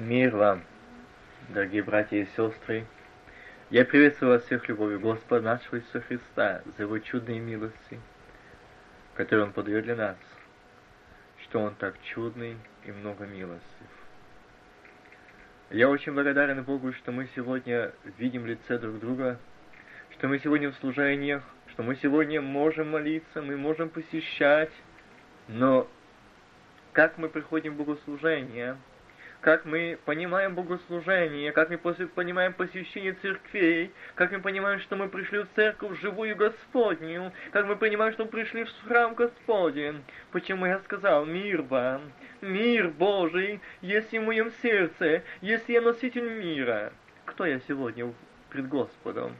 Мир вам, дорогие братья и сестры. Я приветствую вас всех любовью Господа нашего Иисуса Христа за Его чудные милости, которые Он подает для нас, что Он так чудный и много милостив. Я очень благодарен Богу, что мы сегодня видим лице друг друга, что мы сегодня в служениях, что мы сегодня можем молиться, мы можем посещать, но как мы приходим в богослужение – как мы понимаем богослужение, как мы понимаем посещение церквей, как мы понимаем, что мы пришли в церковь живую Господню, как мы понимаем, что мы пришли в храм Господень. Почему я сказал «Мир вам, мир Божий, есть в моем сердце, если я носитель мира». Кто я сегодня пред Господом?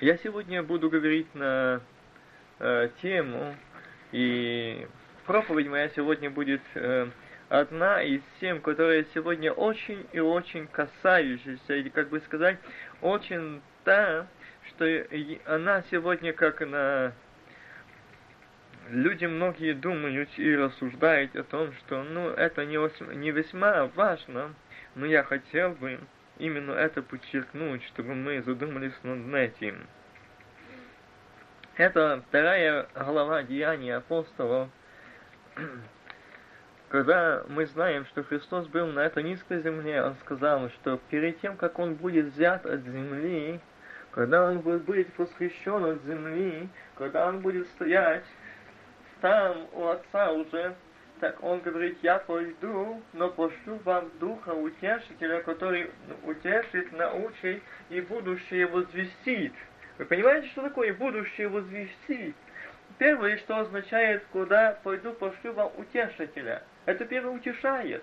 Я сегодня буду говорить на э, тему, и проповедь моя сегодня будет э, одна из тем, которая сегодня очень и очень касающаяся, или, как бы сказать, очень та, что она сегодня как на... Люди многие думают и рассуждают о том, что ну, это не, не весьма важно, но я хотел бы именно это подчеркнуть, чтобы мы задумались над этим. Это вторая глава Деяния апостолов, когда мы знаем, что Христос был на этой низкой земле, Он сказал, что перед тем, как Он будет взят от земли, когда Он будет восхищен от земли, когда Он будет стоять там у Отца уже, так Он говорит, я пойду, но пошлю вам Духа Утешителя, который утешит, научит и будущее возвестит. Вы понимаете, что такое будущее возвестит? Первое, что означает, куда пойду, пошлю вам утешителя – это первое утешает.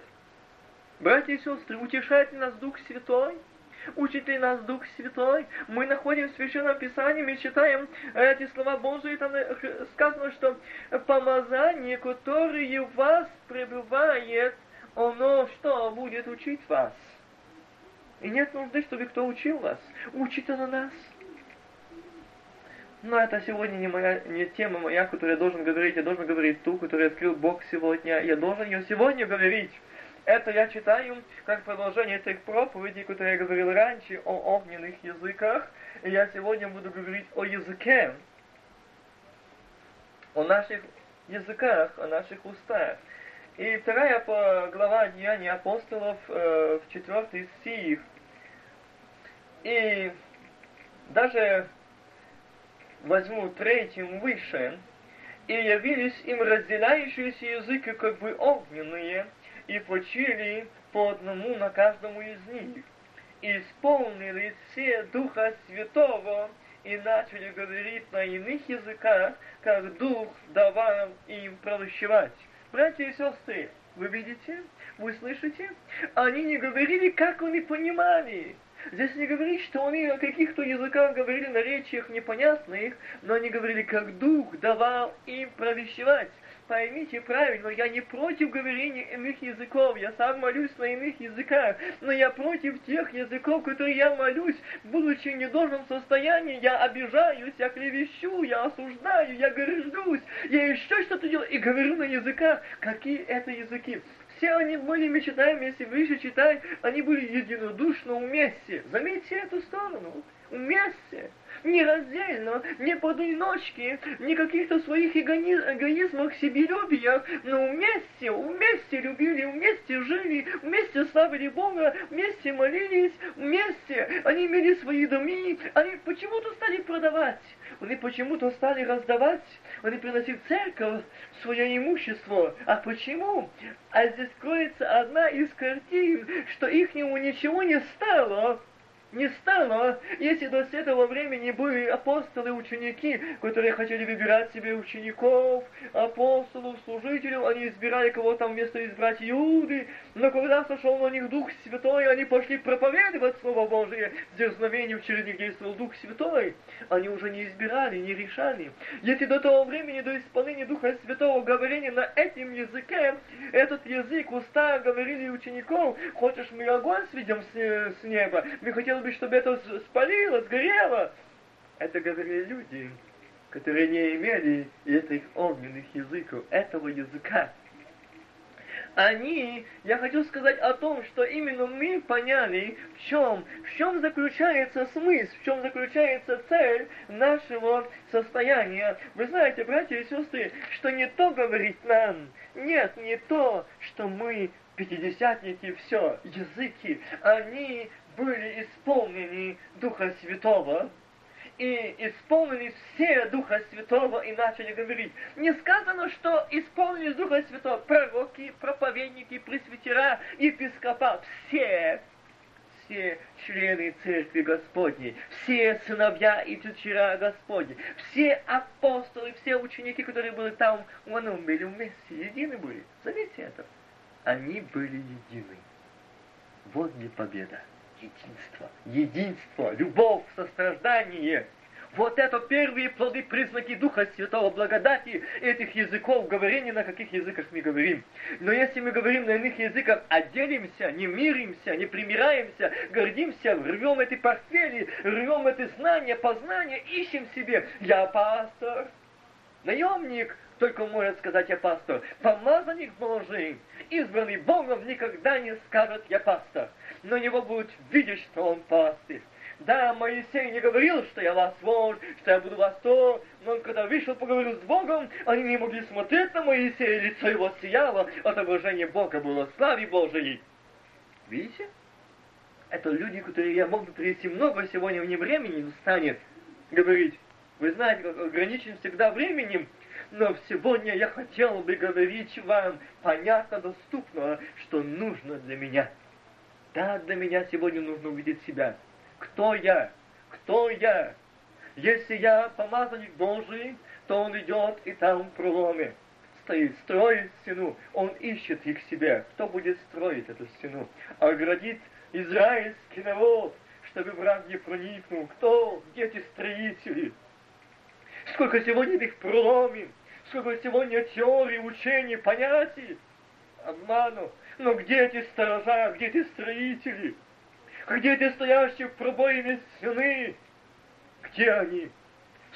Братья и сестры, утешает ли нас Дух Святой? Учит ли нас Дух Святой? Мы находим в Священном Писании, мы читаем эти слова Божии, там сказано, что помазание, которое в вас пребывает, оно что будет учить вас? И нет нужды, чтобы кто учил вас. Учит оно нас. Но это сегодня не, моя, не тема моя, которую я должен говорить. Я должен говорить ту, которую открыл Бог сегодня. Я должен ее сегодня говорить. Это я читаю как продолжение тех проповедей, которые я говорил раньше о огненных языках. И я сегодня буду говорить о языке, о наших языках, о наших устах. И вторая глава Деяний апостолов э, в четвертый стих. И даже возьму третьим выше, и явились им разделяющиеся языки, как бы огненные, и почили по одному на каждому из них. И исполнили все Духа Святого, и начали говорить на иных языках, как Дух давал им провещевать. Братья и сестры, вы видите? Вы слышите? Они не говорили, как они понимали. Здесь не говорит, что они о каких-то языках говорили, на речиях непонятных, но они говорили, как Дух давал им провещевать. Поймите правильно, я не против говорения иных языков, я сам молюсь на иных языках, но я против тех языков, которые я молюсь, будучи в недолжном состоянии, я обижаюсь, я клевещу, я осуждаю, я горжусь, я еще что-то делаю и говорю на языках. Какие это языки? Все они были, мы читаем, если выше читать, они были единодушно вместе. Заметьте эту сторону. Вместе. Не раздельно, не поодиночке, не каких-то своих эгоизмах, себелюбиях, но вместе, вместе любили, вместе жили, вместе славили Бога, вместе молились, вместе. Они имели свои доми, они почему-то стали продавать, они почему-то стали раздавать, они приносили в церковь свое имущество. А почему? А здесь кроется одна из картин, что ихнему ничего не стало, не стало, если до этого времени были апостолы, ученики, которые хотели выбирать себе учеников, апостолов, служителей, они избирали кого там вместо избрать Иуды, но когда сошел на них Дух Святой, они пошли проповедовать Слово Божие, дерзновением через них действовал Дух Святой, они уже не избирали, не решали. Если до того времени, до исполнения Духа Святого говорения на этом языке, этот язык уста говорили учеников, хочешь мы огонь сведем с, с неба, мы хотели бы, чтобы это спалило, сгорело. Это говорили люди, которые не имели этих огненных языков, этого языка. они, я хочу сказать о том, что именно мы поняли, в чем, в чем заключается смысл, в чем заключается цель нашего состояния. Вы знаете, братья и сестры, что не то говорит нам, нет, не то, что мы пятидесятники, все, языки, они были исполнены Духа Святого, и исполнились все Духа Святого и начали говорить. Не сказано, что исполнились Духа Святого пророки, проповедники, пресвитера, епископа, все, все члены Церкви Господней, все сыновья и дочера Господни, все апостолы, все ученики, которые были там, они были вместе, едины были. Заметьте это. Они были едины. Вот не победа единство, единство, любовь, сострадание. Вот это первые плоды, признаки Духа Святого, благодати этих языков, говорения, на каких языках мы говорим. Но если мы говорим на иных языках, отделимся, не миримся, не примираемся, гордимся, рвем эти портфели, рвем эти знания, познания, ищем себе. Я пастор, наемник, только может сказать я пастор. Помазанник Божий, избранный Богом, никогда не скажет я пастор но него будут видеть, что он пастырь. Да, Моисей не говорил, что я вас вождь, что я буду вас то, но когда вышел, поговорил с Богом, они не могли смотреть на Моисея, лицо его сияло, отображение Бога было славе Божией. Видите? Это люди, которые я мог бы привести много сегодня вне времени станет говорить. Вы знаете, как ограничен всегда временем, но сегодня я хотел бы говорить вам понятно, доступно, что нужно для меня – да, для меня сегодня нужно увидеть себя. Кто я? Кто я? Если я помазанник Божий, то он идет и там в проломе стоит, строит стену. Он ищет их себе. Кто будет строить эту стену? Оградит израильский народ, чтобы враг не проникнул. Кто? Где эти строители? Сколько сегодня их проломим? Сколько сегодня теорий, учений, понятий? Обману. Но где эти сторожа, где эти строители? Где эти стоящие в пробоине стены? Где они?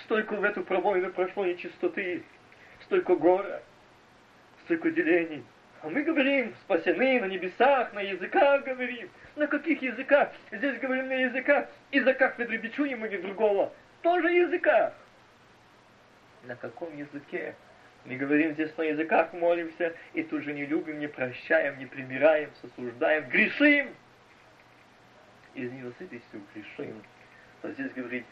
Столько в эту пробоину прошло нечистоты, столько гора, столько делений. А мы говорим, спасены на небесах, на языках говорим. На каких языках? Здесь говорим на языках. Языках кафедры Бичуним или другого. Тоже языках. На каком языке? Мы говорим здесь на языках, молимся, и тут же не любим, не прощаем, не примираем, сосуждаем, грешим. Из ненасытностью грешим. А здесь говорит,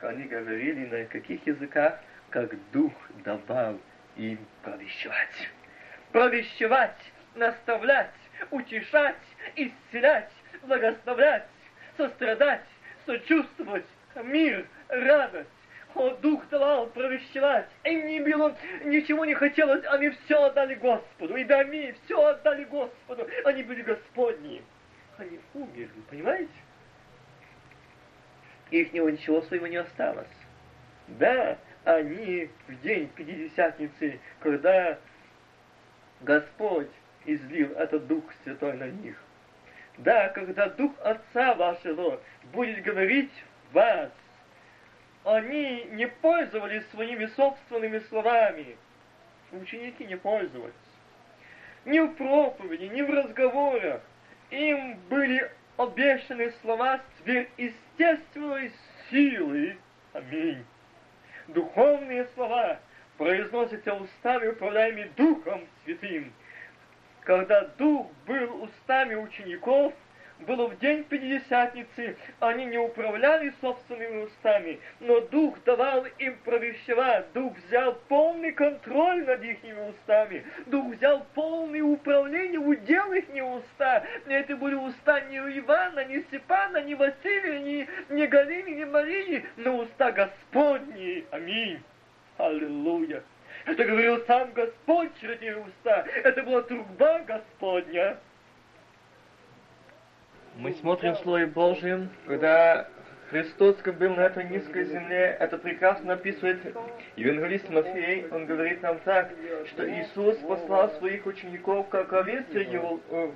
они говорили на каких языках, как Дух давал им провещевать. Провещевать, наставлять, утешать, исцелять, благословлять, сострадать, сочувствовать, мир, радость, о, Дух давал провещевать. Им не было, ничего не хотелось, они все отдали Господу. И доми все отдали Господу. Они были Господни. Они умерли, понимаете? Их ничего своего не осталось. Да, они в день Пятидесятницы, когда Господь излил этот Дух Святой на них. Да, когда Дух Отца вашего будет говорить вас, они не пользовались своими собственными словами. Ученики не пользовались. Ни в проповеди, ни в разговорах. Им были обещаны слова сверхъестественной силы. Аминь. Духовные слова произносятся устами, управляемыми Духом Святым. Когда Дух был устами учеников, было в день Пятидесятницы, они не управляли собственными устами, но Дух давал им провещевать. Дух взял полный контроль над их устами. Дух взял полное управление, удел их уста. Это были уста не Ивана, не Степана, не Василия, не, не Галины, не Марии, но уста Господни. Аминь. Аллилуйя. Это говорил сам Господь через эти уста. Это была труба Господня мы смотрим в Слове Божьем, когда Христос был на этой низкой земле, это прекрасно описывает евангелист Матфей, он говорит нам так, что Иисус послал своих учеников как овец среди, вол... Э,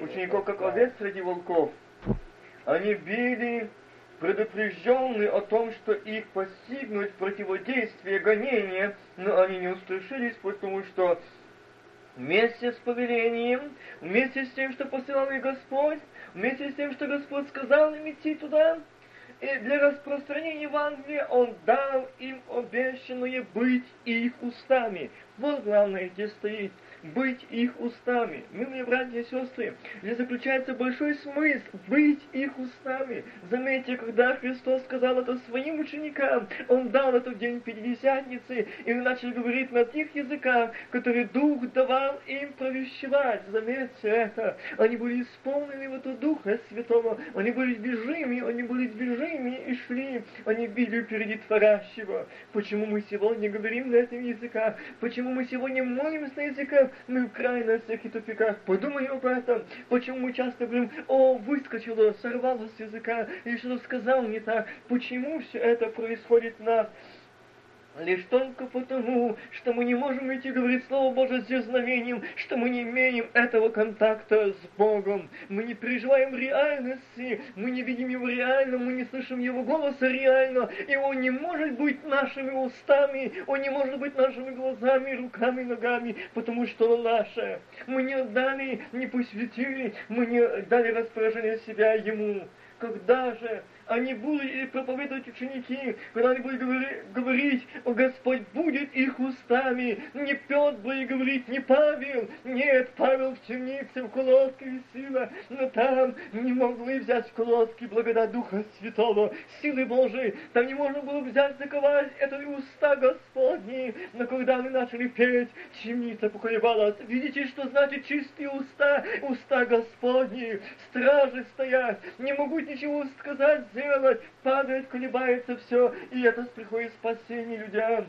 учеников как овец среди волков. Они били предупрежденные о том, что их постигнуть противодействие, гонения, но они не устрашились, потому что вместе с повелением, вместе с тем, что посылал их Господь, вместе с тем, что Господь сказал им идти туда, и для распространения Евангелия Он дал им обещанное быть их устами. Вот главное, где стоит быть их устами. Милые братья и сестры, здесь заключается большой смысл быть их устами. Заметьте, когда Христос сказал это своим ученикам, Он дал это в день Пятидесятницы, и начал говорить на тех языках, которые Дух давал им провещевать. Заметьте это. Они были исполнены вот Духа Святого, они были движими, они были движими и шли, они били впереди Творящего. Почему мы сегодня говорим на этом языках? Почему мы сегодня молимся на языках? Мы в крайностях и тупиках. Подумай об этом. Почему мы часто говорим, о, выскочило, сорвалось с языка, или что-то сказал не так. Почему все это происходит в нас? Лишь только потому, что мы не можем идти говорить Слово Божие с дерзновением, что мы не имеем этого контакта с Богом. Мы не переживаем реальности, мы не видим Его реально, мы не слышим Его голоса реально, и Он не может быть нашими устами, Он не может быть нашими глазами, руками, ногами, потому что Он наше. Мы не отдали, не посвятили, мы не дали распоряжение себя Ему. Когда же они будут проповедовать ученики, когда они будут говорить, о Господь будет их устами. Не Петр будет говорить, не Павел. Нет, Павел в темнице, в колодке висела, но там не могли взять в колодки благодать Духа Святого, силы Божией. Там не можно было взять, заковать это и уста Господни. Но когда они начали петь, темница поколебалась. Видите, что значит чистые уста, уста Господни. Стражи стоят, не могут ничего сказать, сделать, падает, колебается все, и это приходит спасение людям.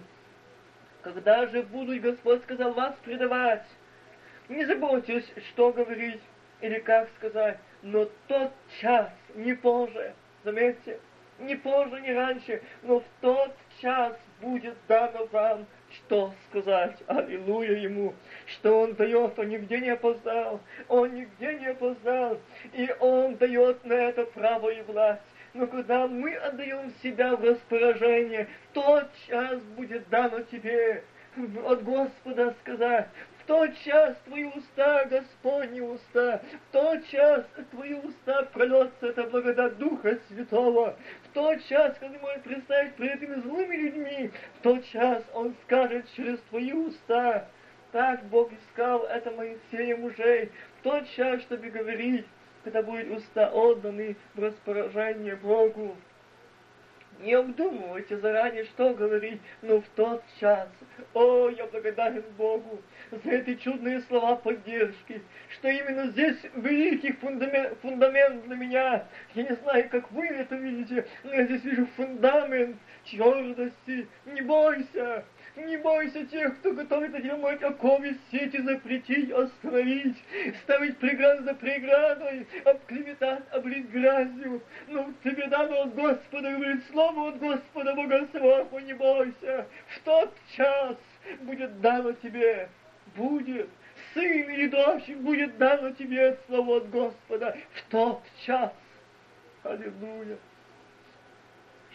Когда же будут, Господь сказал, вас предавать, не заботьтесь, что говорить или как сказать, но тот час, не позже, заметьте, не позже, не раньше, но в тот час будет дано вам, что сказать. Аллилуйя Ему, что Он дает, Он нигде не опоздал, Он нигде не опоздал, и Он дает на это право и власть. Но когда мы отдаем себя в распоряжение, тот час будет дано тебе. От Господа сказать, в тот час твои уста, Господни уста, в тот час твои уста прольется эта благодать Духа Святого, в тот час, когда можешь представить перед этими злыми людьми, в тот час Он скажет через твои уста, так Бог искал это Моисея мужей, в тот час, чтобы говорить, когда будет уста отданы в распоряжение Богу. Не обдумывайте заранее, что говорить, но в тот час. О, я благодарен Богу за эти чудные слова поддержки, что именно здесь великий фундамент, фундамент для меня. Я не знаю, как вы это видите, но я здесь вижу фундамент твердости. Не бойся, не бойся тех, кто готовится делать оковы, сети запретить, остановить, ставить преграду за преградой, обклеветать, облить грязью. Но тебе дано от Господа, говорит слово от Господа Бога своего, не бойся. В тот час будет дано тебе, будет, сын или дочь, будет дано тебе слово от Господа в тот час. Аллилуйя.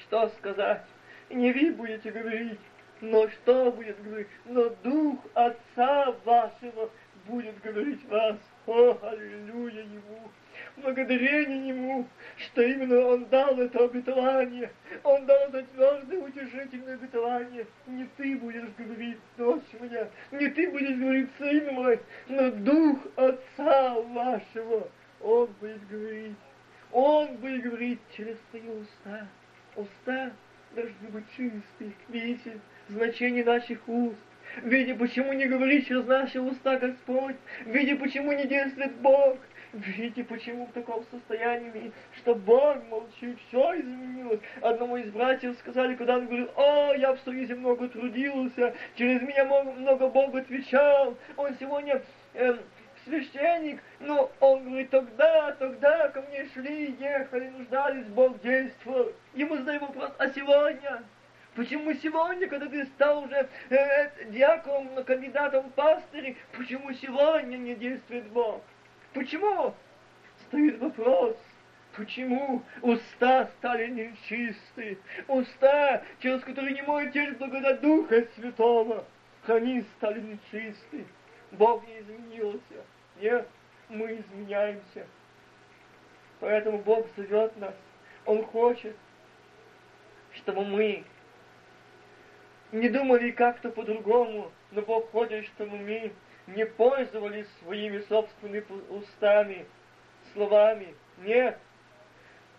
Что сказать? Не вы будете говорить, но что будет говорить? Но Дух Отца вашего будет говорить вас. О, аллилуйя Ему! Благодарение Ему, что именно Он дал это обетование. Он дал это твердое, утешительное обетование. Не ты будешь говорить, дочь моя, не ты будешь говорить, сын мой, но Дух Отца вашего Он будет говорить. Он будет говорить через свои уста. Уста должны быть чистые. Видите, значение наших уст. Видя, почему не говорит через наши уста Господь. Видя, почему не действует Бог. Видите, почему в таком состоянии, что Бог молчит, все изменилось. Одному из братьев сказали, когда он говорил, о, я в Союзе много трудился, через меня много Бог отвечал. Он сегодня эм, священник, но он говорит, тогда, тогда ко мне шли, ехали, нуждались, Бог действовал. Ему задают вопрос, а сегодня? Почему сегодня, когда ты стал уже э, диаконом, кандидатом в пастыре, почему сегодня не действует Бог? Почему? Стоит вопрос. Почему уста стали нечистые? Уста, через которые не может течь благодать Духа Святого. Они стали нечистые. Бог не изменился. Нет, мы изменяемся. Поэтому Бог зовет нас. Он хочет, чтобы мы не думали как-то по-другому, но хочет, чтобы мы не пользовались своими собственными устами, словами. Нет.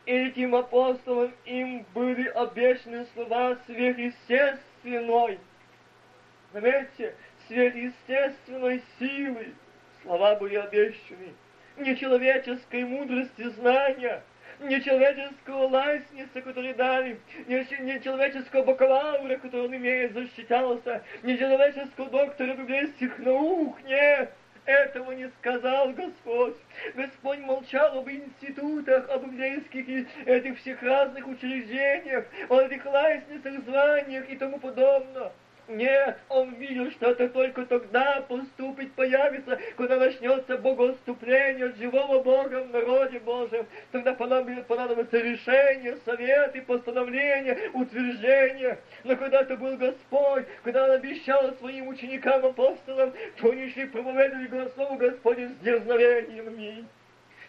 Этим апостолам им были обещаны слова сверхъестественной. Заметьте, сверхъестественной силы. Слова были обещаны. Нечеловеческой мудрости знания – не человеческого лайсница, который дали, не, не человеческого бакалавра, который он имеет, защищался, не человеческого доктора библейских наук, нет. Этого не сказал Господь. Господь молчал об институтах, об библейских и этих всех разных учреждениях, о этих лайсницах, званиях и тому подобное. Нет, он видел, что это только тогда поступить появится, когда начнется богоуступление от живого Бога в народе Божьем. Тогда понадобится решение, совет и постановление, утверждение. Но когда это был Господь, когда Он обещал своим ученикам, апостолам, то они шли проповедовали Слово Господне с дерзновением. Аминь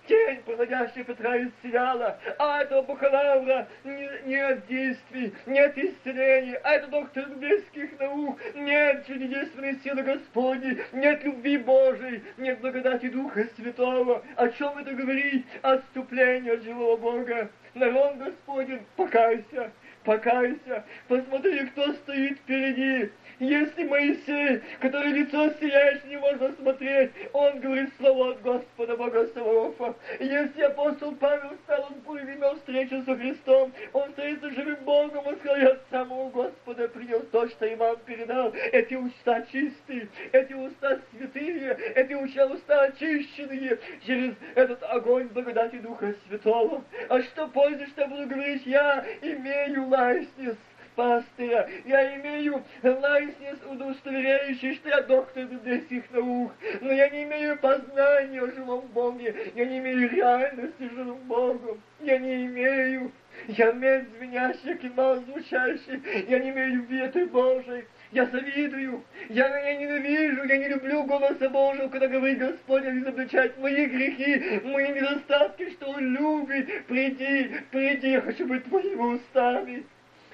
тень, проходящая Петра исцеляла, а этого бакалавра нет действий, нет исцеления, а это доктор библейских наук, нет чудесной силы Господней, нет любви Божией, нет благодати Духа Святого. О чем это говорить? Отступление от живого Бога. Народ Господень, покайся, покайся, посмотри, кто стоит впереди, если Моисей, который лицо сияет, не можно смотреть, он говорит слово от Господа Бога Саваофа. Если апостол Павел стал, он имел встречу со Христом, он встретился живым Богом, он сказал, я от самого Господа принял то, что и вам передал. Эти уста чистые, эти уста святые, эти уста очищенные через этот огонь благодати Духа Святого. А что пользы, что буду говорить, я имею лайснис, пастыря. Я имею лайсенс, удостоверяющий, что я доктор библейских наук, но я не имею познания о живом Боге, я не имею реальности живым Богом, я не имею. Я медь звенящий, кимал звучащий, я не имею веты Божией, я завидую, я, я ненавижу, я не люблю голоса Божьего, когда говорит Господь, изобличать мои грехи, мои недостатки, что Он любит. Приди, приди, я хочу быть Твоими устами.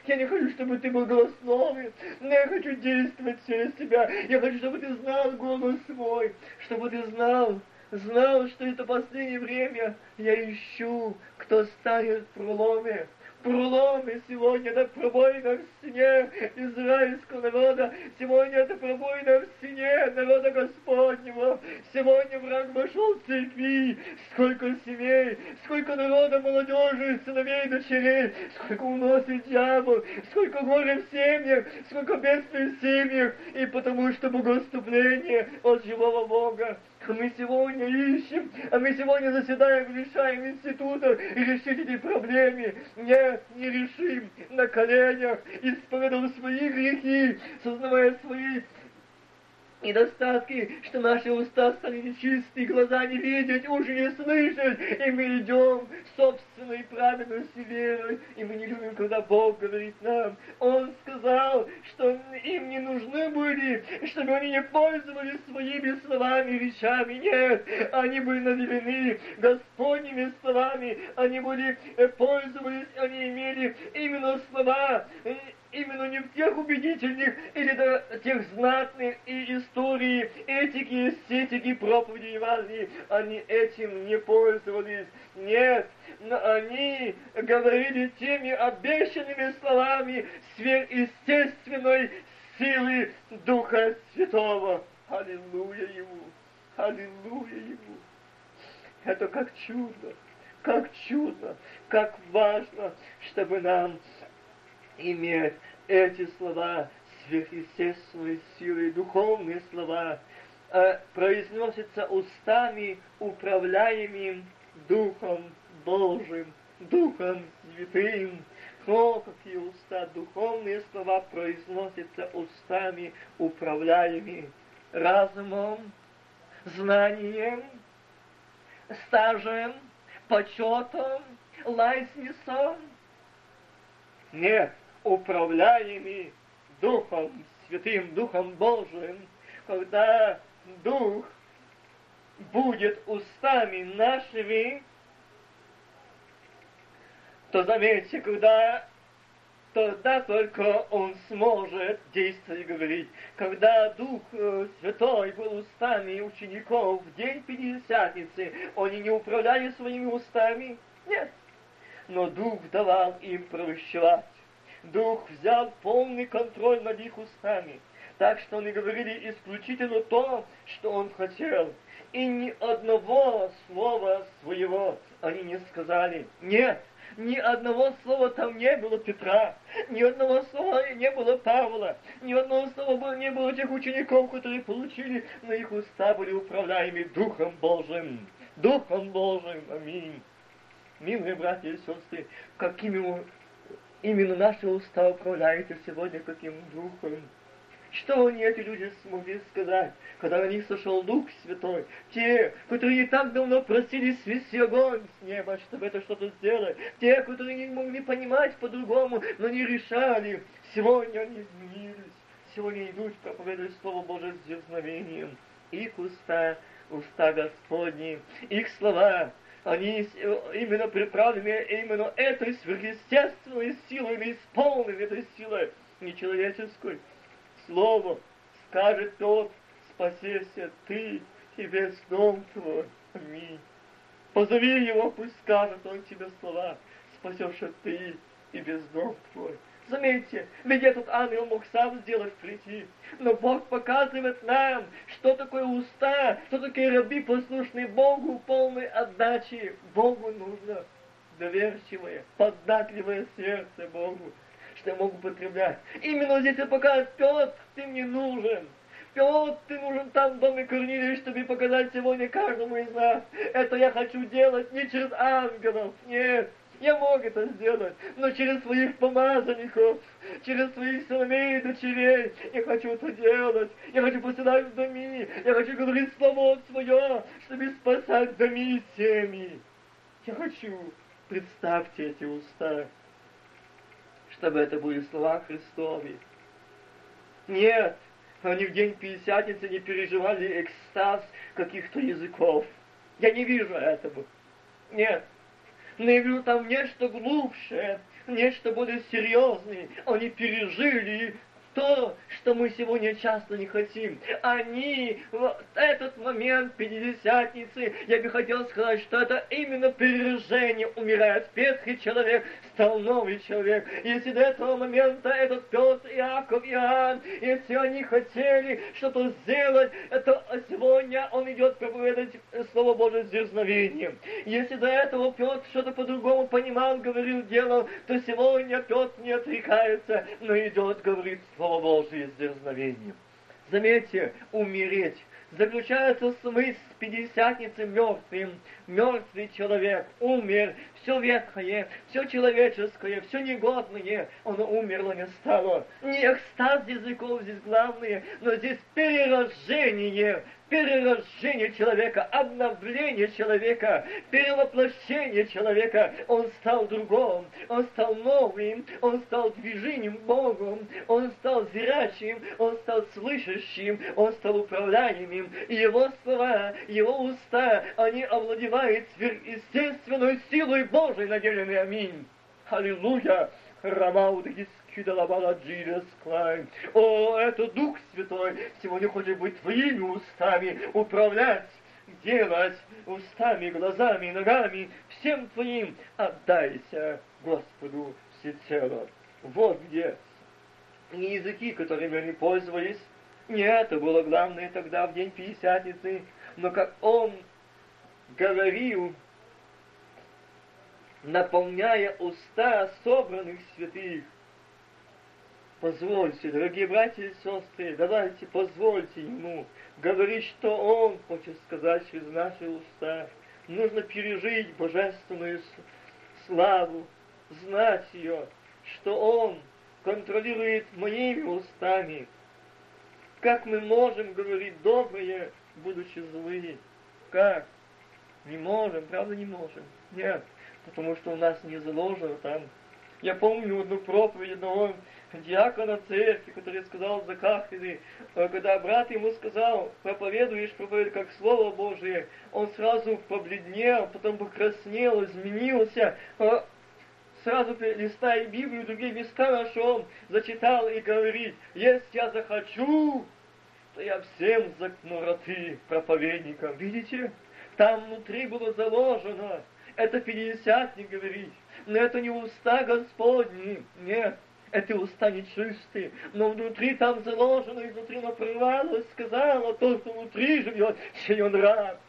Я не хочу, чтобы ты был голословен, но я хочу действовать через тебя. Я хочу, чтобы ты знал голос свой, чтобы ты знал, знал, что это последнее время я ищу, кто станет в проломе проломы сегодня это пробоина в стене израильского народа, сегодня это пробоина в стене народа Господнего, сегодня враг вошел в церкви, сколько семей, сколько народа, молодежи, сыновей, дочерей, сколько уносит дьявол, сколько горя в семьях, сколько бедствий в семьях, и потому что богословление от живого Бога мы сегодня ищем, а мы сегодня заседаем, решаем институтах и решить эти проблемы. Нет, не решим на коленях, исповедуем свои грехи, сознавая свои недостатки, что наши уста стали нечистые, глаза не видеть, уши не слышать, и мы идем собственной праведностью верой, и мы не любим, когда Бог говорит нам. Он сказал, что им не нужны были, чтобы они не пользовались своими словами речами. Нет, они были наделены Господними словами, они были э, пользовались, они имели именно слова, э, именно не в тех убедительных или до тех знатных и истории, этики, эстетики, проповеди Евангелия, они этим не пользовались. Нет, но они говорили теми обещанными словами сверхъестественной силы Духа Святого. Аллилуйя Ему! Аллилуйя Ему! Это как чудо, как чудо, как важно, чтобы нам иметь эти слова сверхъестественной силой, духовные слова, а произносятся устами, управляемым Духом Божьим, Духом Святым. О, какие уста, духовные слова произносятся устами, управляемыми разумом, знанием, стажем, почетом, лайснесом. Нет, управляемый Духом Святым, Духом Божиим, когда Дух будет устами нашими, то заметьте, когда тогда только Он сможет действовать и говорить. Когда Дух э, Святой был устами учеников в день Пятидесятницы, они не управляли своими устами? Нет. Но Дух давал им провещевать. Дух взял полный контроль над их устами. Так что они говорили исключительно то, что Он хотел. И ни одного слова своего они не сказали. Нет, ни одного слова там не было Петра, ни одного слова не было Павла, ни одного слова не было тех учеников, которые получили, но их уста были управляемы Духом Божьим. Духом Божьим. Аминь. Милые братья и сестры, какими именно наши уста управляются сегодня каким духом? Что они, эти люди, смогли сказать, когда на них сошел Дух Святой? Те, которые не так давно просили свести огонь с неба, чтобы это что-то сделать. Те, которые не могли понимать по-другому, но не решали. Сегодня они изменились. Сегодня идут проповедовать Слово Божие с дерзновением. Их уста, уста Господни, их слова, они именно приправлены именно этой сверхъестественной силой, или исполнены этой силой нечеловеческой слово скажет тот, спасешься ты и весь дом твой. Аминь. Позови его, пусть скажет он тебе слова, спасешься ты и весь дом твой. Заметьте, ведь этот ангел мог сам сделать прийти. Но Бог показывает нам, что такое уста, что такое раби, послушные Богу, полной отдачи. Богу нужно доверчивое, податливое сердце Богу что могу употреблять. Именно здесь я показываю, Петр, ты мне нужен. Петр, ты нужен там в доме Корнилия, чтобы показать сегодня каждому из нас. Это я хочу делать не через ангелов, нет. Я мог это сделать, но через своих помазанников, через своих сыновей и дочерей я хочу это делать. Я хочу посылать в доми, я хочу говорить слово свое, чтобы спасать доми и семьи. Я хочу, представьте эти уста, чтобы это были слова Христовы. Нет, они в день Пятидесятницы не переживали экстаз каких-то языков. Я не вижу этого. Нет. Вижу там нечто глубже, нечто более серьезное. Они пережили то, что мы сегодня часто не хотим. Они в этот момент Пятидесятницы, я бы хотел сказать, что это именно перерождение умирает. Ветхий человек стал новый человек. Если до этого момента этот Петр, Иаков, Иоанн, если они хотели что-то сделать, это сегодня он идет проповедовать Слово Божие с дерзновением. Если до этого Петр что-то по-другому понимал, говорил, делал, то сегодня Петр не отрекается, но идет, говорит Слово Божие с дерзновением. Заметьте, умереть заключается смысл пятидесятницы мертвым. Мертвый человек умер, все ветхое, все человеческое, все негодное, оно умерло, не стало. Не экстаз языков здесь главное, но здесь перерождение, перерождение человека, обновление человека, перевоплощение человека. Он стал другом, он стал новым, он стал движением Богом, он стал зрячим, он стал слышащим, он стал управляемым. Его слова, его уста, они овладевают сверхъестественной силой Божией наделены. Аминь. Аллилуйя. Рамаудагис о, это Дух Святой сегодня хочет быть твоими устами, управлять, делать устами, глазами, ногами, всем твоим. Отдайся Господу всецело. Вот где не языки, которыми они пользовались, не это было главное тогда, в день Пятидесятницы, но как он говорил, наполняя уста собранных святых, Позвольте, дорогие братья и сестры, давайте позвольте ему говорить, что он хочет сказать через наши уста. Нужно пережить божественную славу, знать ее, что он контролирует моими устами. Как мы можем говорить добрые, будучи злые? Как? Не можем, правда не можем. Нет, потому что у нас не заложено там. Я помню одну проповедь одного диакона церкви, который сказал за кафедры, э, когда брат ему сказал, проповедуешь, проповедуешь как Слово Божие, он сразу побледнел, потом покраснел, изменился, э, сразу листая Библию, другие места нашел, зачитал и говорит, если я захочу, то я всем закну роты проповедникам. Видите? Там внутри было заложено. Это не говорит. Но это не уста Господни. Нет. Это уста нечистые. Но внутри там заложено, и внутри наплывалось, сказала, то, что внутри живет, чей он раб.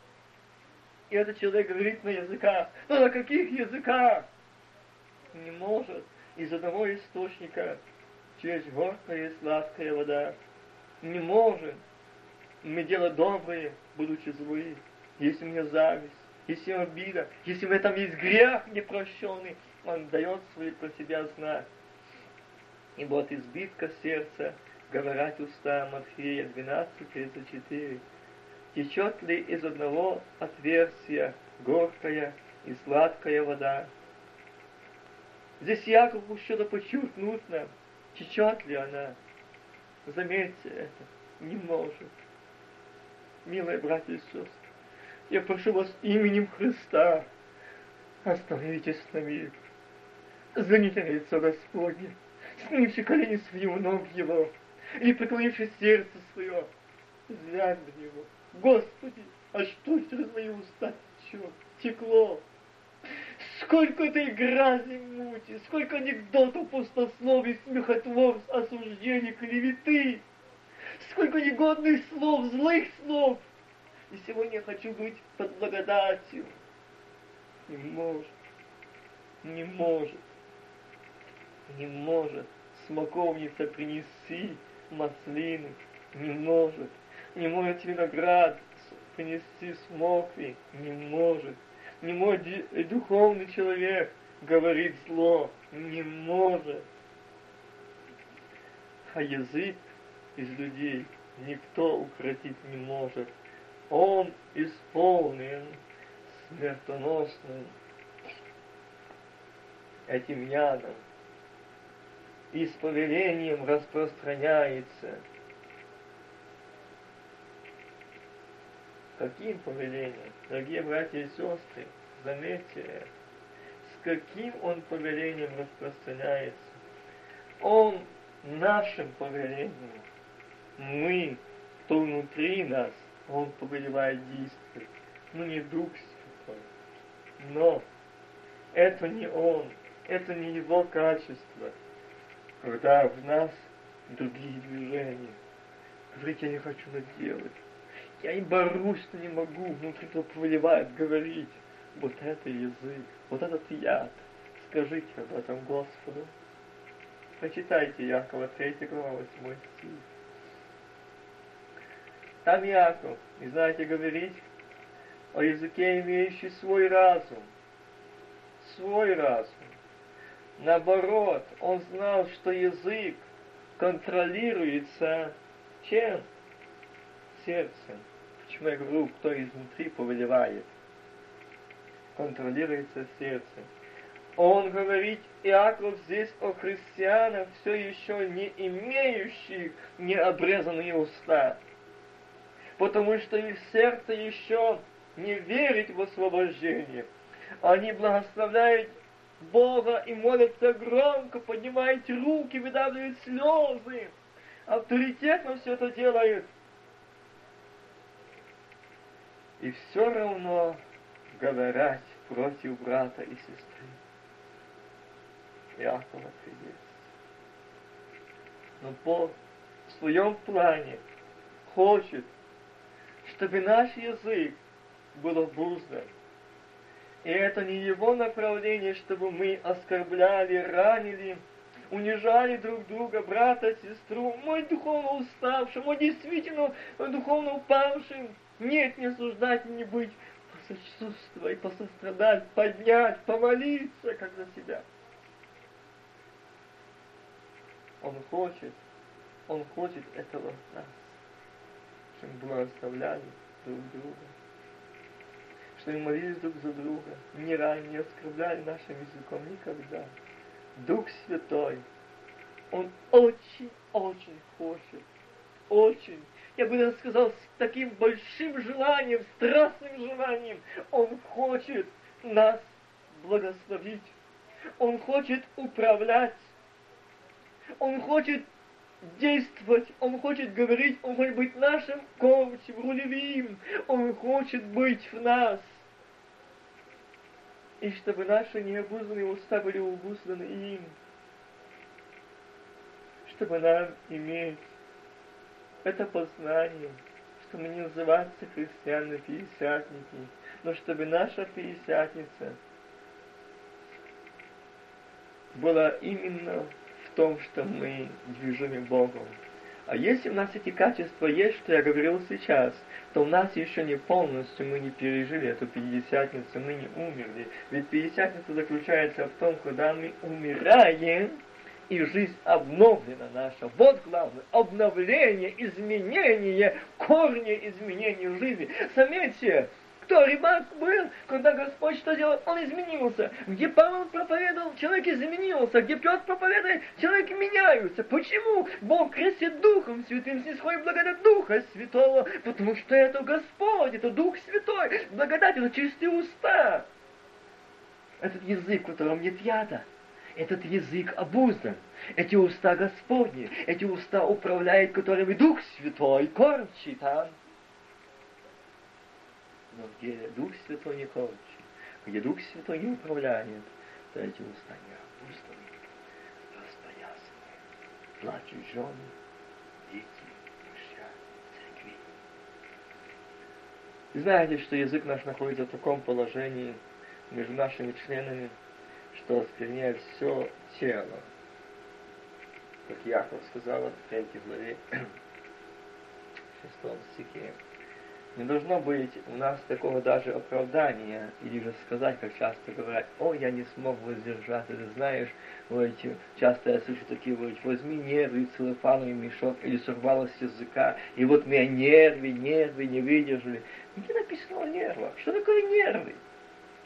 И этот человек говорит на языках. Но на каких языках? Не может из одного источника через горькая и сладкая вода не можем мы делать добрые, будучи злые. Если у меня зависть, если обида, если в этом есть грех непрощенный, он дает свои про себя знать. И вот избитка сердца, говорят уста Матфея 12.34, течет ли из одного отверстия горькая и сладкая вода. Здесь Якову что-то подчеркнуть нам, течет ли она. Заметьте это, не может милые братья и сестры, я прошу вас именем Христа, остановитесь на миг. Лицо Господне, снимите колени свои у ног Его, или преклонивши сердце свое, взглянь на Него. Господи, а что через мои уста течет, текло? Сколько этой грязи мути, сколько анекдотов пустословий, смехотворств, осуждений, клеветы, сколько негодных слов, злых слов. И сегодня я хочу быть под благодатью. Не может, не может, не может. Смоковница принести маслины, не может, не может виноград. Принести смокви, не может, не может духовный человек говорить зло, не может. А язык из людей никто укротить не может. Он исполнен смертоносным этим ядом и с повелением распространяется. Каким повелением? Дорогие братья и сестры, заметьте. С каким он повелением распространяется? Он нашим повелением мы, то внутри нас, Он повелевает действовать, но не Дух Святой. Но это не Он, это не Его качество, когда в нас другие движения. Говорить я не хочу наделать. Я и борюсь, но не могу, внутри то повелевает говорить. Вот это язык, вот этот яд. Скажите об этом Господу. Прочитайте Якова 3 глава 8 стих. Там Яков, и знаете, говорить о языке, имеющий свой разум. Свой разум. Наоборот, он знал, что язык контролируется чем? Сердцем. Почему я говорю, кто изнутри повелевает? Контролируется сердцем. Он говорит, Иаков здесь о христианах, все еще не имеющих необрезанные уста потому что их сердце еще не верит в освобождение. Они благословляют Бога и молятся громко, поднимают руки, выдавливают слезы. Авторитетно все это делают. И все равно говорят против брата и сестры. Иакова свидетельство. Но Бог в своем плане хочет, чтобы наш язык был обуздан. И это не его направление, чтобы мы оскорбляли, ранили, унижали друг друга, брата, сестру, мой духовно уставший, мой действительно духовно упавшим. Нет, не осуждать, не быть, посочувствовать, посострадать, поднять, помолиться, как за себя. Он хочет, он хочет этого нас чтобы благословляли друг друга, чтобы молились друг за друга, не ранее, не оскорбляли нашим языком никогда. Дух Святой Он очень-очень хочет, очень, я бы даже сказал, с таким большим желанием, страстным желанием, Он хочет нас благословить. Он хочет управлять. Он хочет действовать, Он хочет говорить, Он хочет быть нашим коучем, рулевым, Он хочет быть в нас. И чтобы наши необузданные уста были убузданы им. Чтобы нам иметь это познание, чтобы не называться христианы-пятидесятники, но чтобы наша пятидесятница была именно в том, что мы движимы Богом. А если у нас эти качества есть, что я говорил сейчас, то у нас еще не полностью, мы не пережили эту пятидесятницу, мы не умерли. Ведь пятидесятница заключается в том, когда мы умираем, и жизнь обновлена наша. Вот главное, обновление, изменение, корни изменения жизни. Заметьте, кто рыбак был, когда Господь что делал? Он изменился. Где Павел проповедовал, человек изменился. Где Петр проповедует, человек меняются. Почему? Бог крестит Духом Святым, снисходит благодать Духа Святого, потому что это Господь, это Дух Святой. Благодать, это чистые уста. Этот язык, в котором нет яда. Этот язык обуздан. Эти уста Господни, эти уста управляет, которыми Дух Святой кормчит, а? Но где Дух Святой не хочет, где Дух Святой не управляет, то эти уста не опустаны, распоясаны. Плачут жены, дети, мужья, церкви. Знаете, что язык наш находится в таком положении между нашими членами, что оскверняет все тело. Как Яков сказал в 3 главе, 6 стихе. Не должно быть у нас такого даже оправдания, или же сказать, как часто говорят, о, я не смог воздержаться, ты знаешь, вот, часто я слышу такие, вот, возьми нервы, целлофановый мешок, или сорвалось с языка, и вот меня нервы, нервы не выдержали. Где написано о нервах? Что такое нервы?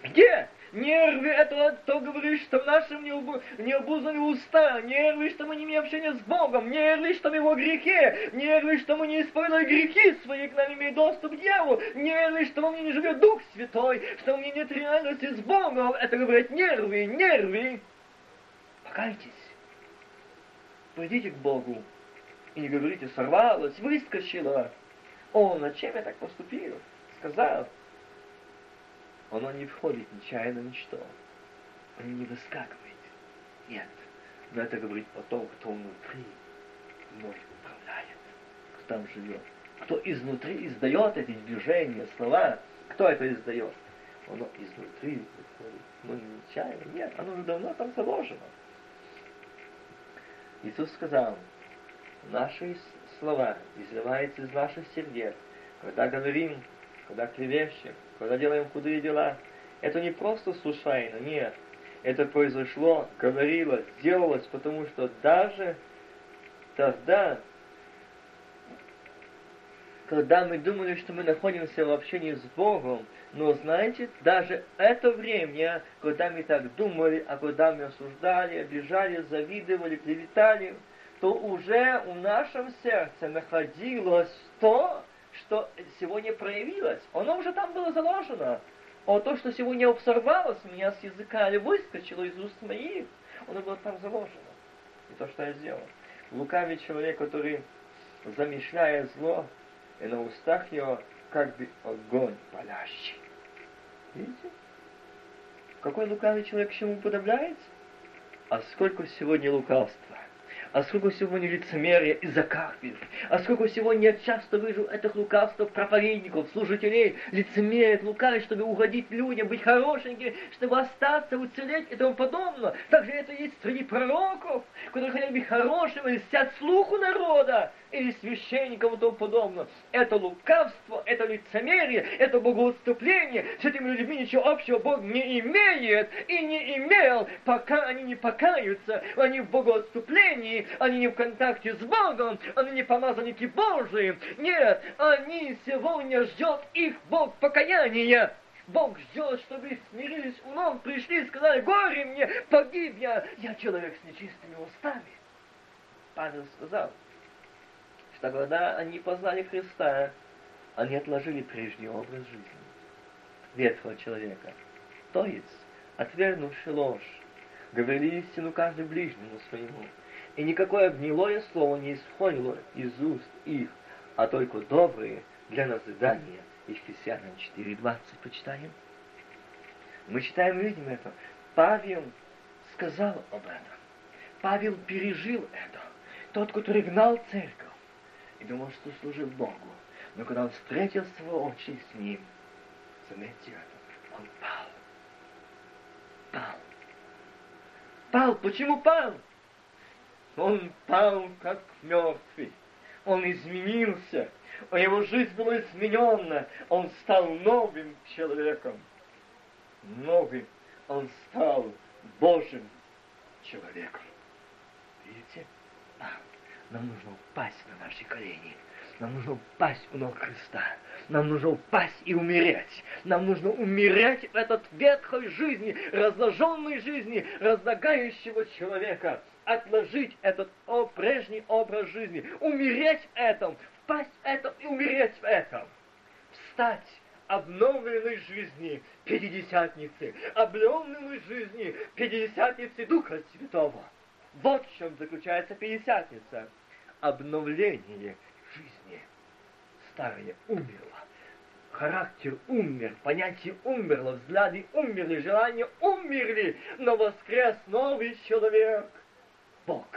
Где? Нервы это то говорит, что в нашем необузаны уста. Нервы, что мы не имеем общения с Богом. Нервы, что мы его грехе. Нервы, что мы не исполняем грехи свои, к нам имеет доступ к дьяволу. Нервы, что во мне не живет Дух Святой. Что у меня нет реальности с Богом. Это говорит нервы, нервы. Покайтесь. Пойдите к Богу. И не говорите, сорвалась, выскочила. О, зачем я так поступил? Сказал оно не входит нечаянно в ничто. Оно не выскакивает. Нет. Но это говорит о том, кто внутри мной управляет, кто там живет. Кто изнутри издает эти движения, слова. Кто это издает? Оно изнутри выходит. Но не нечаянно. Нет, оно уже давно там заложено. Иисус сказал, наши слова изливаются из наших сердец, когда говорим, когда клевещем, когда делаем худые дела, это не просто случайно, нет. Это произошло, говорилось, делалось, потому что даже тогда, когда мы думали, что мы находимся в общении с Богом, но знаете, даже это время, когда мы так думали, а когда мы осуждали, обижали, завидовали, клеветали, то уже в нашем сердце находилось то, что сегодня проявилось, оно уже там было заложено. А то, что сегодня обсорвалось у меня с языка выскочило из уст моих, оно было там заложено. И то, что я сделал. Лукавый человек, который замышляет зло, и на устах его как бы огонь палящий. Видите? Какой лукавый человек к чему подобляется? А сколько сегодня лукавства а сколько сегодня лицемерия и закарпин, а сколько сегодня я часто вижу этих лукавств проповедников, служителей, лицемерят, лукавят, чтобы угодить людям, быть хорошенькими, чтобы остаться, уцелеть и тому подобное. Также это есть среди пророков, которые хотят быть хорошими, льстят слуху народа, или священников и тому подобное. Это лукавство, это лицемерие, это богоотступление. С этими людьми ничего общего Бог не имеет и не имел, пока они не покаются. Они в богоотступлении, они не в контакте с Богом, они не помазанники Божии. Нет, они сегодня ждет их Бог покаяния. Бог ждет, чтобы смирились умом, пришли и сказали, горе мне, погиб я, я человек с нечистыми устами. Павел сказал, что когда они познали Христа, они отложили прежний образ жизни ветхого человека. То есть, отвергнувши ложь, говорили истину каждый ближнему своему, и никакое гнилое слово не исходило из уст их, а только добрые для назидания. Ефесянам 4.20 почитаем. Мы читаем, видим это. Павел сказал об этом. Павел пережил это. Тот, который гнал церковь и думал, что служил Богу. Но когда он встретился воочию с ним, заметьте это, он пал. Пал. Пал. Почему пал? Он пал, как мертвый. Он изменился. Его жизнь была изменена. Он стал новым человеком. Новым. Он стал Божьим человеком. Нам нужно упасть на наши колени. Нам нужно упасть у ног Христа. Нам нужно упасть и умереть. Нам нужно умереть в этот ветхой жизни, разложенной жизни, разлагающего человека. Отложить этот о, прежний образ жизни. Умереть в этом. Впасть в этом и умереть в этом. Встать обновленной жизни Пятидесятницы, обновленной жизни Пятидесятницы Духа Святого. Вот в чем заключается Пятидесятница. Обновление жизни. Старое умерло. Характер умер, понятие умерло, взгляды умерли, желания умерли, но воскрес новый человек. Бог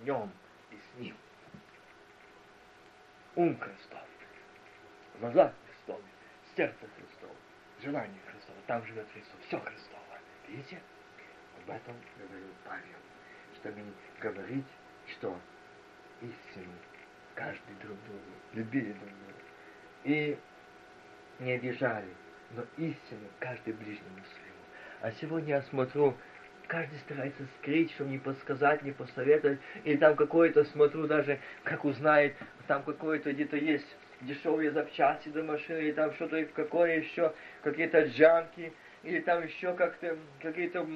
в нем и с ним. Ум Христов, глаза Христовы, сердце Христово, желание Христово, там живет Христос, все Христово. Видите? Об этом говорил Павел, чтобы говорить, что истину каждый друг друга, любили друг друга. И не обижали, но истину каждый ближнему своему. А сегодня я смотрю, каждый старается скрыть, чтобы не подсказать, не посоветовать. Или там какое-то, смотрю даже, как узнает, там какое-то где-то есть дешевые запчасти до машины, или там что-то какое еще, какие-то джанки, или там еще как-то какие-то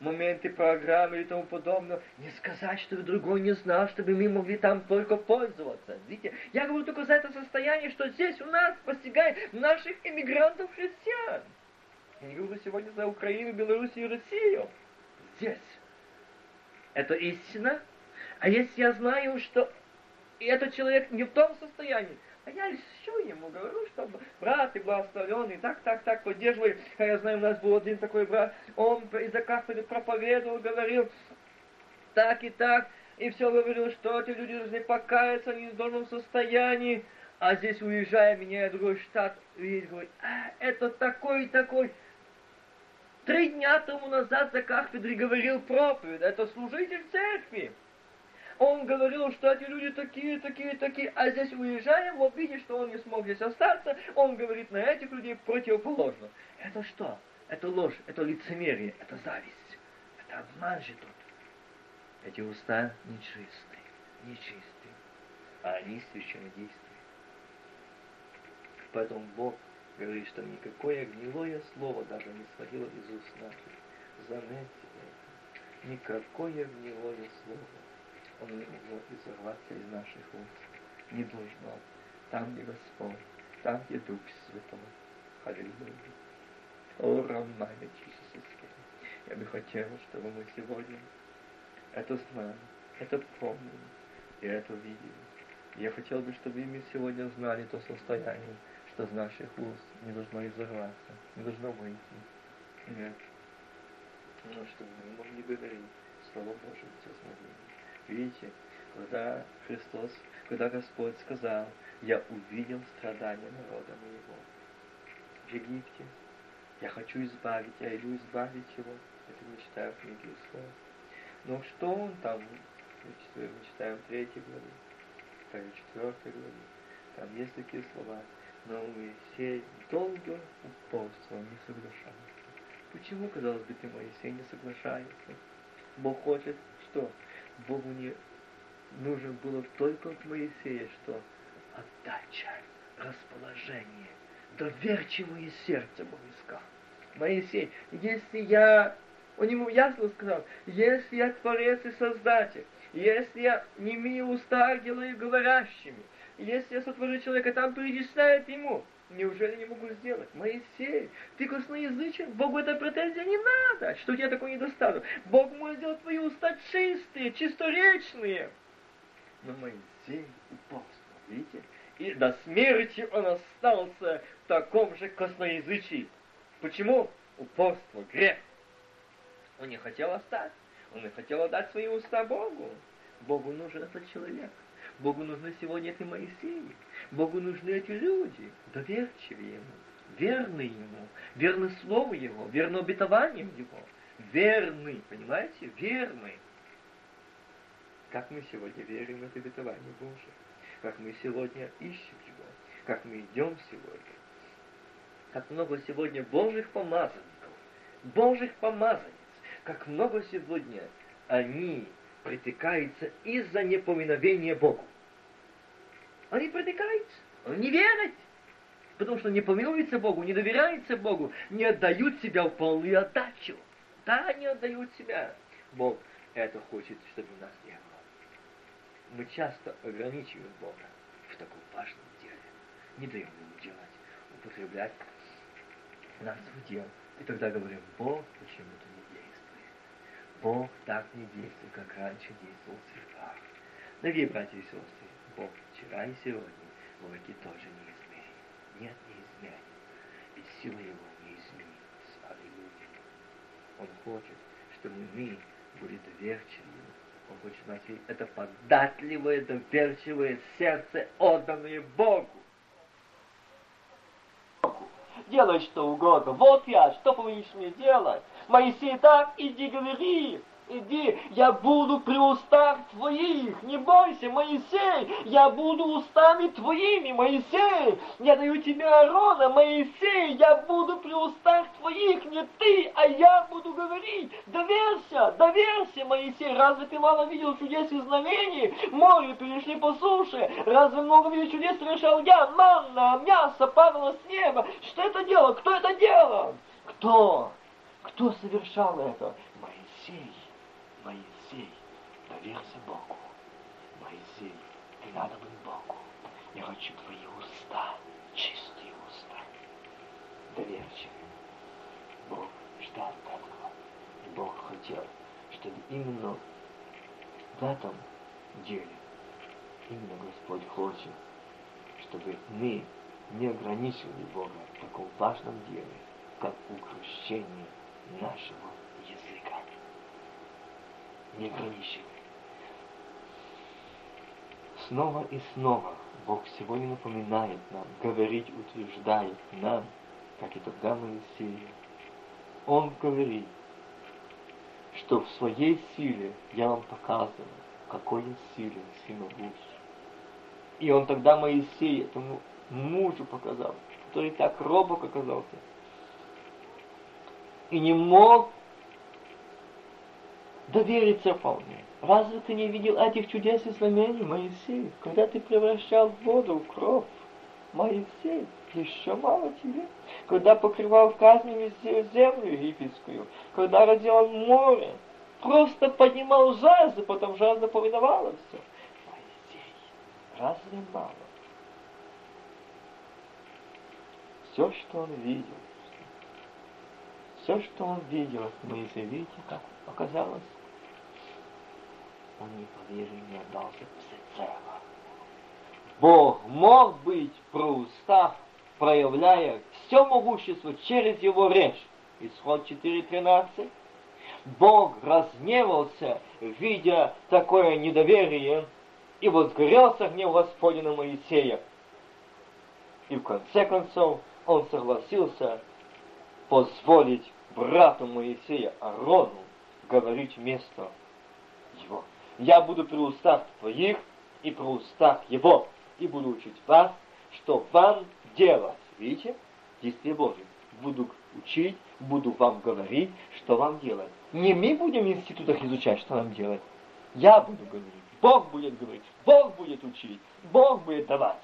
моменты программы и тому подобное, не сказать, чтобы другой не знал, чтобы мы могли там только пользоваться. Видите, я говорю только за это состояние, что здесь у нас постигает наших иммигрантов-христиан. Я не говорю сегодня за Украину, Белоруссию и Россию. Здесь. Это истина. А если я знаю, что этот человек не в том состоянии, а я еще ему говорю, что брат и благословенный, так, так, так, поддерживай. А я знаю, у нас был один такой брат, он из-за кафедры проповедовал, говорил так и так, и все говорил, что эти люди должны покаяться, они в должном состоянии. А здесь, уезжая, меня другой штат, видит, говорит, а, это такой и такой. Три дня тому назад за кафедрой говорил проповедь, это служитель церкви. Он говорил, что эти люди такие, такие, такие, а здесь уезжаем в обиде, что он не смог здесь остаться, он говорит на этих людей противоположно. Это что? Это ложь, это лицемерие, это зависть, это обман же тут. Эти уста нечистые, нечистые, а они священно действуют. Поэтому Бог говорит, что никакое гнилое слово даже не сходило из уст наших. Заметьте. Никакое гнилое слово он не могло изорваться из наших уст. Не должно. Там, где Господь, там, где Дух Святой. Аллилуйя. О, Романе Чисуске. Я бы хотел, чтобы мы сегодня это знали, это помнили и это видели. Я хотел бы, чтобы мы сегодня знали то состояние, что из наших уст не должно изорваться, не должно выйти. Нет. Но чтобы мы могли говорить Слово Божие все смогли. Видите, когда Христос, когда Господь сказал, я увидел страдания народа моего в Египте, я хочу избавить, я иду избавить его. Это мы читаем в книге Исход. Но что он там, мы читаем в третьей главе, второй, четвертой главе, там есть такие слова, но Моисей долго упорствовал, не соглашался. Почему, казалось бы, ты, Моисей, не соглашается? Бог хочет что? Богу не нужно было только от Моисея, что отдача, расположение, доверчивое сердце Бог искал. Моисей, если я, он ему ясно сказал, если я Творец и Создатель, Если я не имею уста, делаю говорящими. Если я сотворю человека, там предичисляет ему. Неужели не могу сделать? Моисей, ты косноязычен, Богу эта претензия не надо. Что у тебя такой недостаток? Бог может сделать твои уста чистые, чисторечные. Но Моисей упорствовал, видите? И до смерти он остался в таком же косноязычии. Почему? Упорство, грех. Он не хотел оставить. Он не хотел отдать свои уста Богу. Богу нужен этот человек. Богу нужны сегодня эти Моисеи. Богу нужны эти люди, доверчивые Ему, верны Ему, верны Слову Его, верны обетованиям Его. Верны, понимаете? Верны. Как мы сегодня верим в это обетование Божие. Как мы сегодня ищем Его. Как мы идем сегодня. Как много сегодня Божьих помазанников. Божьих помазанниц. Как много сегодня они притекаются из-за неповиновения Богу. Они притекаются, они не верят, потому что не помилуются Богу, не доверяются Богу, не отдают себя в полную отдачу. Да, не отдают себя. Бог это хочет, чтобы у нас не было. Мы часто ограничиваем Бога в таком важном деле. Не даем ему делать, употреблять наш удел. И тогда говорим, Бог не действует. Бог так не действует, как раньше действовал в церквах. Дорогие братья и сестры, Бог вчера и сегодня в веки тоже неизменен. Нет, не изменен. И сила Его не изменилась. Аллилуйя. Он хочет, чтобы мы были доверчивы Он хочет найти это податливое, доверчивое сердце, отданное Богу. Делай что угодно. Вот я, что повинишь мне делать? Моисей так, иди говори иди, я буду при устах твоих, не бойся, Моисей, я буду устами твоими, Моисей, я даю тебе Аарона, Моисей, я буду при устах твоих, не ты, а я буду говорить, доверься, доверься, Моисей, разве ты мало видел чудес и знамений, море перешли по суше, разве много видел чудес? Совершал я, манна, мясо падало с неба, что это делал, кто это делал? Кто? Кто совершал это? Моисей. Моисей, доверься Богу. Моисей, ты надобен Богу. Я хочу твои уста, чистые уста, доверчивые. Бог ждал этого. Бог хотел, чтобы именно в этом деле, именно Господь хочет, чтобы мы не ограничивали Бога в таком важном деле, как укрощение нашего не ограничивай. Снова и снова Бог сегодня напоминает нам, говорить утверждает нам, как и тогда Моисею. Он говорит, что в своей силе я вам показываю, какой я силен, всемогущий. И он тогда Моисею, этому мужу показал, который так робок оказался, и не мог довериться вполне. Разве ты не видел этих чудес и знамений, Моисей, когда ты превращал воду в кровь? Моисей, еще мало тебе. Когда покрывал казнями землю египетскую, когда разделал море, просто поднимал жажду, потом жажда повиновала все. Моисей, разве мало? Все, что он видел, все, что он видел, Моисей, видите, как оказалось он не поверил, не отдался всецело. Бог мог быть про устав, проявляя все могущество через его речь. Исход 4.13. Бог разгневался, видя такое недоверие, и возгорелся гнев Господня на Моисея. И в конце концов он согласился позволить брату Моисея Арону говорить вместо его я буду при устах твоих и при устах его, и буду учить вас, что вам делать. Видите? Действие Божие. Буду учить, буду вам говорить, что вам делать. Не мы будем в институтах изучать, что нам делать. Я буду говорить. Бог будет говорить. Бог будет учить. Бог будет давать.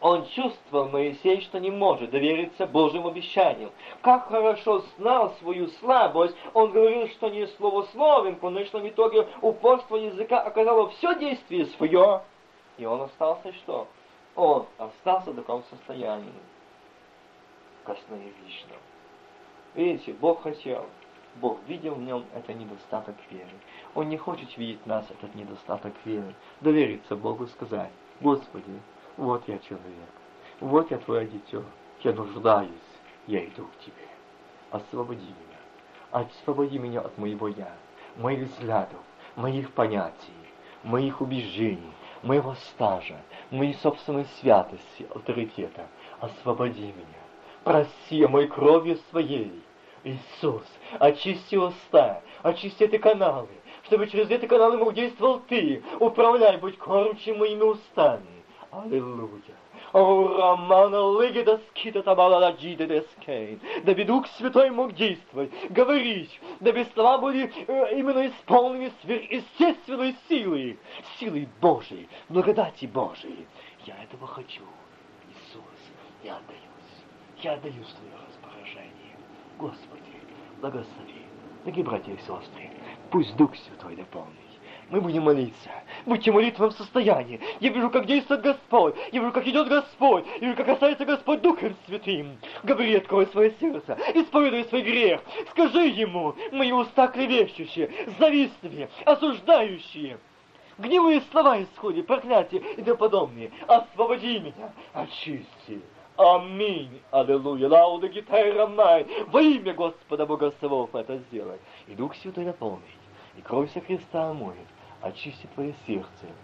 Он чувствовал, Моисей, что не может довериться Божьим обещаниям. Как хорошо знал свою слабость, он говорил, что не словословен, в конечном итоге упорство языка оказало все действие свое. И он остался что? Он остался в таком состоянии. Косноязычном. Видите, Бог хотел. Бог видел в нем это недостаток веры. Он не хочет видеть нас этот недостаток веры. Довериться Богу, сказать, Господи, вот я человек, вот я твое дитё, я нуждаюсь, я иду к тебе. Освободи меня, освободи меня от моего «я», моих взглядов, моих понятий, моих убеждений, моего стажа, моей собственной святости, авторитета. Освободи меня, проси мой кровью своей. Иисус, очисти уста, очисти эти каналы, чтобы через эти каналы мог действовал Ты. Управляй, будь кормчим моими устами. Аллилуйя. О, Романа Легида Скита Табала Джида Дескейн. Дабы Дух Святой мог действовать, говорить, дабы слова были э, именно исполнены сверхъестественной силой, силой Божией, благодати Божией. Я этого хочу, Иисус, я отдаюсь, я отдаюсь в Твое распоряжение. Господи, благослови, дорогие братья и сестры, пусть Дух Святой дополнит мы будем молиться. Будьте в молитвенном состоянии. Я вижу, как действует Господь. Я вижу, как идет Господь. Я вижу, как касается Господь Духом Святым. Говори, открой свое сердце. Исповедуй свой грех. Скажи Ему, мои уста клевещущие, завистливые, осуждающие. Гневые слова исходят, проклятия и тому подобные. Освободи меня, очисти. Аминь. Аллилуйя. Лауда гитара май. Во имя Господа Бога Савов это сделай. И Дух Святой наполнит. И кровь Христа омоет очисти твое сердце